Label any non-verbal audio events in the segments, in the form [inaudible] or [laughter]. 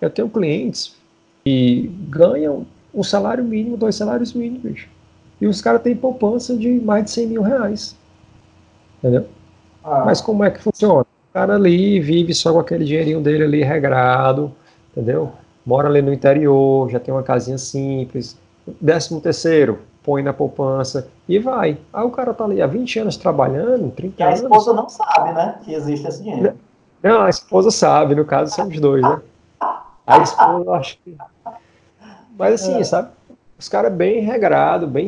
Eu tenho clientes que ganham um salário mínimo, dois salários mínimos. E os caras têm poupança de mais de 100 mil reais. Entendeu? Ah. Mas como é que funciona? O cara ali vive só com aquele dinheirinho dele ali regrado, entendeu? Mora ali no interior, já tem uma casinha simples. Décimo terceiro, põe na poupança e vai. Aí o cara tá ali há 20 anos trabalhando, 30 anos. E a esposa não sabe, né, que existe esse dinheiro. Não, a esposa sabe, no caso são os dois, né? A esposa, eu acho que. Mas assim, é. sabe? Os caras bem regrados, bem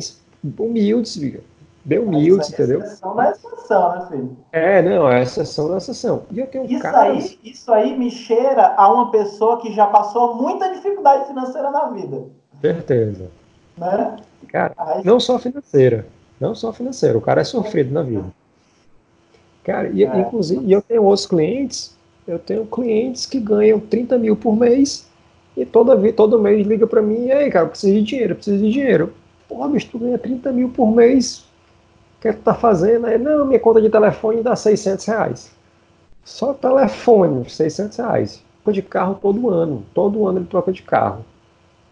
humildes, viu? bem humildes, entendeu? É exceção da exceção, né, filho? É, não, é exceção da exceção. E eu tenho isso Aí, isso aí me cheira a uma pessoa que já passou muita dificuldade financeira na vida. Certeza. Né? Cara, aí... não só financeira. Não só financeira. O cara é sofrido na vida. Cara, e, é. inclusive, eu tenho outros clientes, eu tenho clientes que ganham 30 mil por mês e toda, todo mês liga para mim, e aí, cara, preciso de dinheiro, preciso de dinheiro. Pô, bicho, tu ganha 30 mil por mês, o é que tu tá fazendo? Aí, não, minha conta de telefone dá 600 reais. Só telefone, 600 reais. Troca de carro todo ano, todo ano ele troca de carro.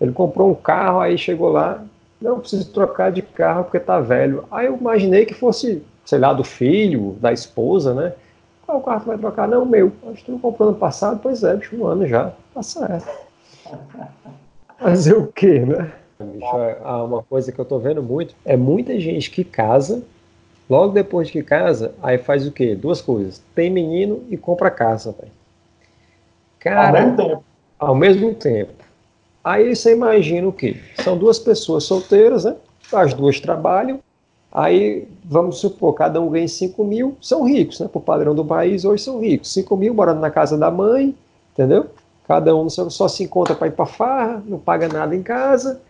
Ele comprou um carro, aí chegou lá, não, preciso trocar de carro porque tá velho. Aí eu imaginei que fosse, sei lá, do filho, da esposa, né? Qual carro tu vai trocar? Não, meu. Acho que tu não comprou ano passado? Pois é, bicho, um ano já. Tá certo. Fazer o quê, né? Bicho, é, uma coisa que eu tô vendo muito é muita gente que casa, logo depois que casa, aí faz o quê? Duas coisas. Tem menino e compra casa, velho. Cara, ao mesmo tempo. Ao mesmo tempo. Aí você imagina o quê? São duas pessoas solteiras, né? As duas trabalham. Aí, vamos supor, cada um ganha 5 mil, são ricos, né? Por padrão do país, hoje são ricos. 5 mil morando na casa da mãe, entendeu? Cada um só se encontra para ir para farra, não paga nada em casa.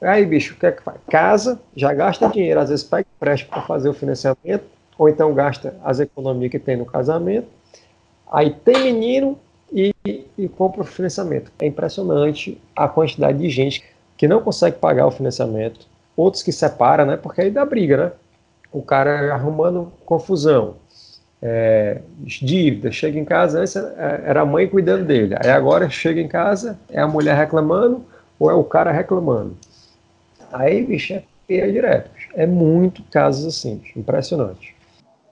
Aí, bicho, o que é que faz? Casa, já gasta dinheiro, às vezes pega empréstimo para fazer o financiamento, ou então gasta as economias que tem no casamento. Aí tem menino e, e compra o financiamento. É impressionante a quantidade de gente que não consegue pagar o financiamento, outros que separam, né? Porque aí dá briga, né? O cara arrumando confusão, é, dívida, chega em casa, antes era a mãe cuidando dele, aí agora chega em casa, é a mulher reclamando ou é o cara reclamando. Aí, bicho, é direto. É muito casos assim, impressionante.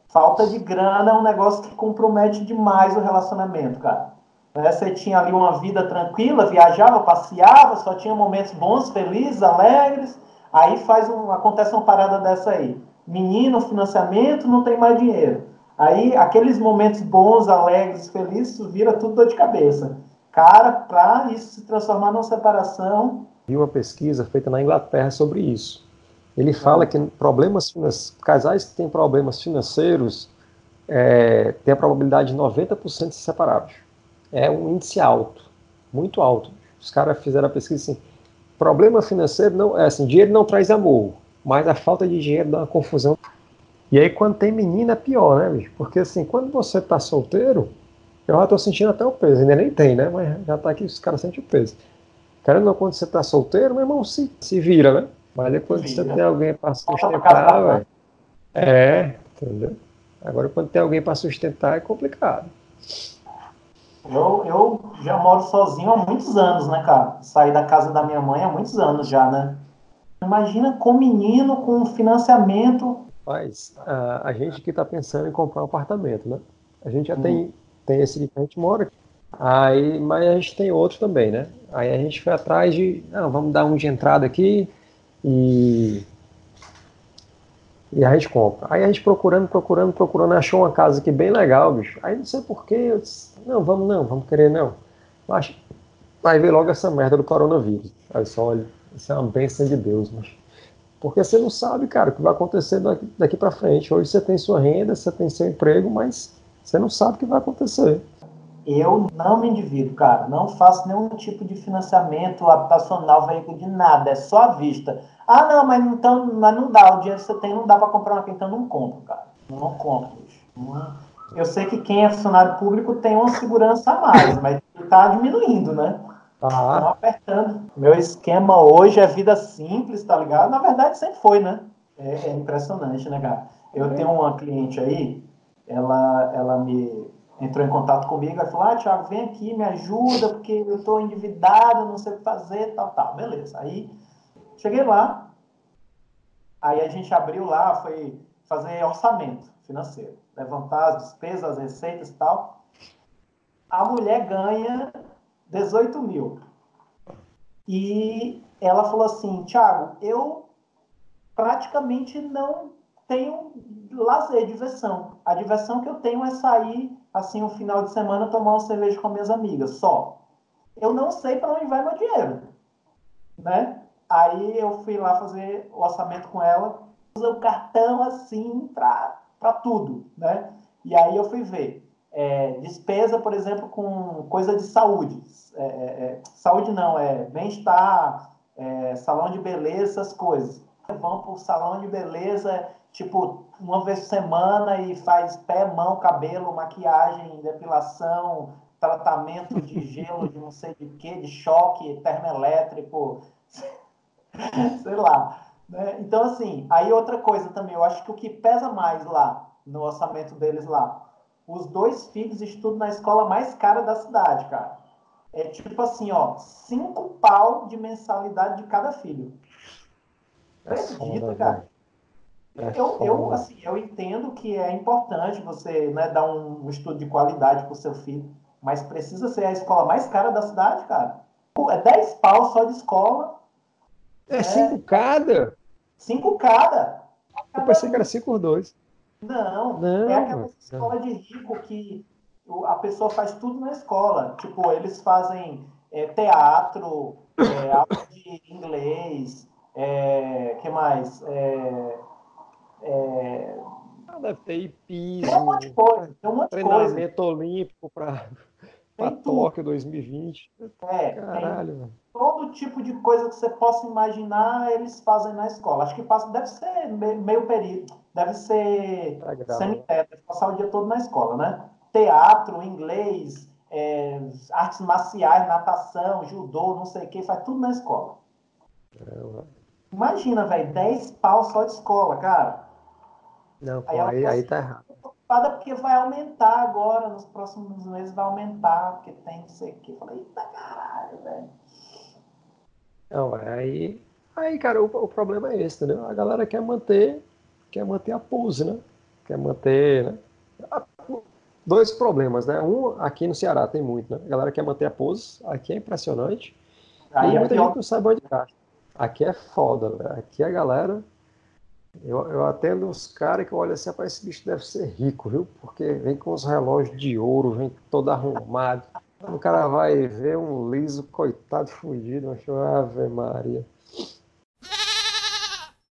Falta de grana é um negócio que compromete demais o relacionamento, cara. Né, você tinha ali uma vida tranquila, viajava, passeava, só tinha momentos bons, felizes, alegres. Aí faz um, acontece uma parada dessa aí. Menino, financiamento, não tem mais dinheiro. Aí aqueles momentos bons, alegres, felizes, vira tudo dor de cabeça. Cara, para isso se transformar numa separação, vi uma pesquisa feita na Inglaterra sobre isso. Ele fala que problemas casais que têm problemas financeiros é, têm a probabilidade de 90% de se separar. É um índice alto, muito alto. Os caras fizeram a pesquisa assim, problema financeiro não é assim, dinheiro não traz amor, mas a falta de dinheiro dá uma confusão. E aí quando tem menina é pior, né, bicho? Porque assim, quando você tá solteiro, eu já tô sentindo até o peso, ainda nem tem, né? Mas já tá aqui, os caras sentem o peso. Querendo ou quando você tá solteiro, meu irmão, se, se vira, né? Mas depois que você tem alguém para sustentar, velho. É, entendeu? Agora quando tem alguém para sustentar é complicado. Eu, eu já moro sozinho há muitos anos, né, cara? Saí da casa da minha mãe há muitos anos já, né? Imagina com menino, com financiamento. Mas a, a gente que está pensando em comprar um apartamento, né? A gente já hum. tem, tem esse que a gente mora aqui. Aí, mas a gente tem outro também, né? Aí a gente foi atrás de, não, vamos dar um de entrada aqui e e a gente compra. Aí a gente procurando, procurando, procurando, achou uma casa aqui bem legal, bicho. Aí não sei porquê, eu disse, não, vamos não, vamos querer não. Mas aí veio logo essa merda do coronavírus. Aí só, olha, isso é uma bênção de Deus, mas porque você não sabe, cara, o que vai acontecer daqui, daqui para frente. Hoje você tem sua renda, você tem seu emprego, mas você não sabe o que vai acontecer. Eu não me endivido, cara. Não faço nenhum tipo de financiamento habitacional, veículo de nada. É só à vista. Ah, não, mas então mas não dá. O dinheiro que você tem não dá para comprar uma então não compro, cara. Não compro. Eu sei que quem é funcionário público tem uma segurança a mais, mas está diminuindo, né? Ah. Estão apertando. Meu esquema hoje é vida simples, tá ligado? Na verdade, sempre foi, né? É, é impressionante, né, cara? Eu é. tenho uma cliente aí, ela, ela me entrou em contato comigo, e falou, ah, Thiago, vem aqui, me ajuda, porque eu estou endividado, não sei o que fazer, tal, tal. Beleza. Aí, cheguei lá, aí a gente abriu lá, foi fazer orçamento financeiro, levantar as despesas, as receitas e tal. A mulher ganha 18 mil. E ela falou assim, Thiago, eu praticamente não tenho lazer, diversão. A diversão que eu tenho é sair, assim, um final de semana, tomar uma cerveja com minhas amigas, só. Eu não sei para onde vai meu dinheiro, né? Aí eu fui lá fazer o orçamento com ela, usa o cartão, assim, para tudo, né? E aí eu fui ver. É, despesa, por exemplo, com coisa de saúde. É, é, é saúde não, é bem-estar, é, salão de beleza, essas coisas. Vão para o salão de beleza, tipo, uma vez por semana e faz pé, mão, cabelo, maquiagem, depilação, tratamento de [laughs] gelo, de não sei de que, de choque termoelétrico, [laughs] sei lá. Né? Então, assim, aí outra coisa também, eu acho que o que pesa mais lá, no orçamento deles lá, os dois filhos estudam na escola mais cara da cidade, cara. É tipo assim, ó, cinco pau de mensalidade de cada filho. É Acredita, cara? É eu, eu, assim, eu entendo que é importante você né, dar um estudo de qualidade para o seu filho, mas precisa ser a escola mais cara da cidade, cara. É 10 pau só de escola. É 5 é... cada? 5 cada. Eu pensei que era 5 por 2. Não, não, é aquela escola de rico que a pessoa faz tudo na escola. Tipo, eles fazem é, teatro, é, aula de inglês, mais? É, é... Ah, deve ter hipismo, tem um monte de coisa, tem um monte treinamento coisa. olímpico para Tóquio 2020. É, Caralho. todo tipo de coisa que você possa imaginar, eles fazem na escola. Acho que passa, deve ser meio período, deve ser é cemitério, deve passar o dia todo na escola, né? Teatro, inglês, é, artes marciais, natação, judô, não sei o que, faz tudo na escola. É, Imagina, velho, 10 pau só de escola, cara. Não, pô, aí, aí, aí tá errado. Preocupada porque vai aumentar agora, nos próximos meses vai aumentar, porque tem não sei o que. falei, eita caralho, velho. Não, aí, aí cara, o, o, problema é esse, entendeu? A galera quer manter, quer manter a pose, né? Quer manter, né? Dois problemas, né? Um, aqui no Ceará tem muito, né? A galera quer manter a pose, aqui é impressionante. Aí e é muita pior... gente não sabe onde gasta. Aqui é foda, velho. Aqui a galera eu, eu atendo os caras que olham assim, rapaz, esse bicho deve ser rico, viu? Porque vem com os relógios de ouro, vem todo arrumado. O cara vai ver um liso, coitado, fugido, achou Ave Maria.